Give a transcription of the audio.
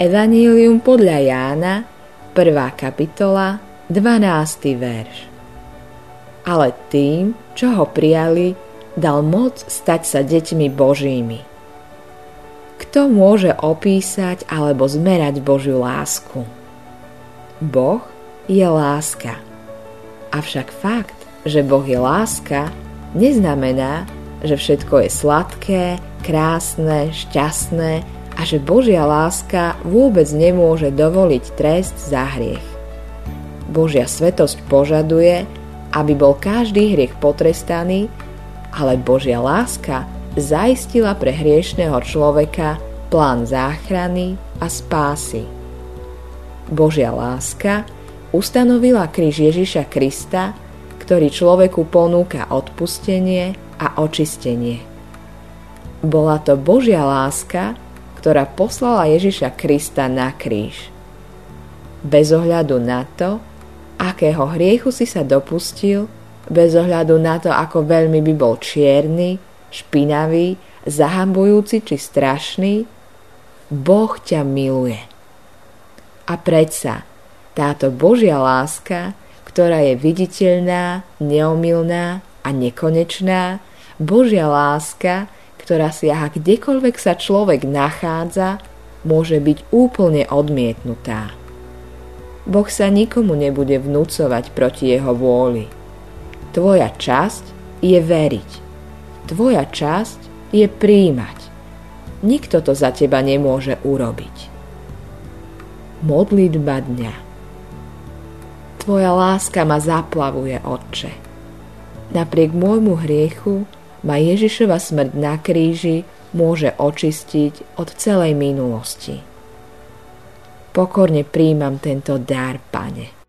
Evanílium podľa Jána, 1. kapitola, 12. verš. Ale tým, čo ho prijali, dal moc stať sa deťmi Božími. Kto môže opísať alebo zmerať Božiu lásku? Boh je láska. Avšak fakt, že Boh je láska, neznamená, že všetko je sladké, krásne, šťastné a že Božia láska vôbec nemôže dovoliť trest za hriech. Božia svetosť požaduje, aby bol každý hriech potrestaný, ale Božia láska zaistila pre hriešného človeka plán záchrany a spásy. Božia láska ustanovila kríž Ježiša Krista, ktorý človeku ponúka odpustenie a očistenie. Bola to Božia láska, ktorá poslala Ježiša Krista na kríž. Bez ohľadu na to, akého hriechu si sa dopustil, bez ohľadu na to, ako veľmi by bol čierny, špinavý, zahambujúci či strašný, Boh ťa miluje. A predsa táto Božia láska, ktorá je viditeľná, neomilná a nekonečná, Božia láska, ktorá siaha kdekoľvek sa človek nachádza, môže byť úplne odmietnutá. Boh sa nikomu nebude vnúcovať proti jeho vôli. Tvoja časť je veriť. Tvoja časť je príjmať. Nikto to za teba nemôže urobiť. Modlitba dňa Tvoja láska ma zaplavuje, Otče. Napriek môjmu hriechu ma Ježišova smrť na kríži môže očistiť od celej minulosti. Pokorne príjmam tento dar, Pane.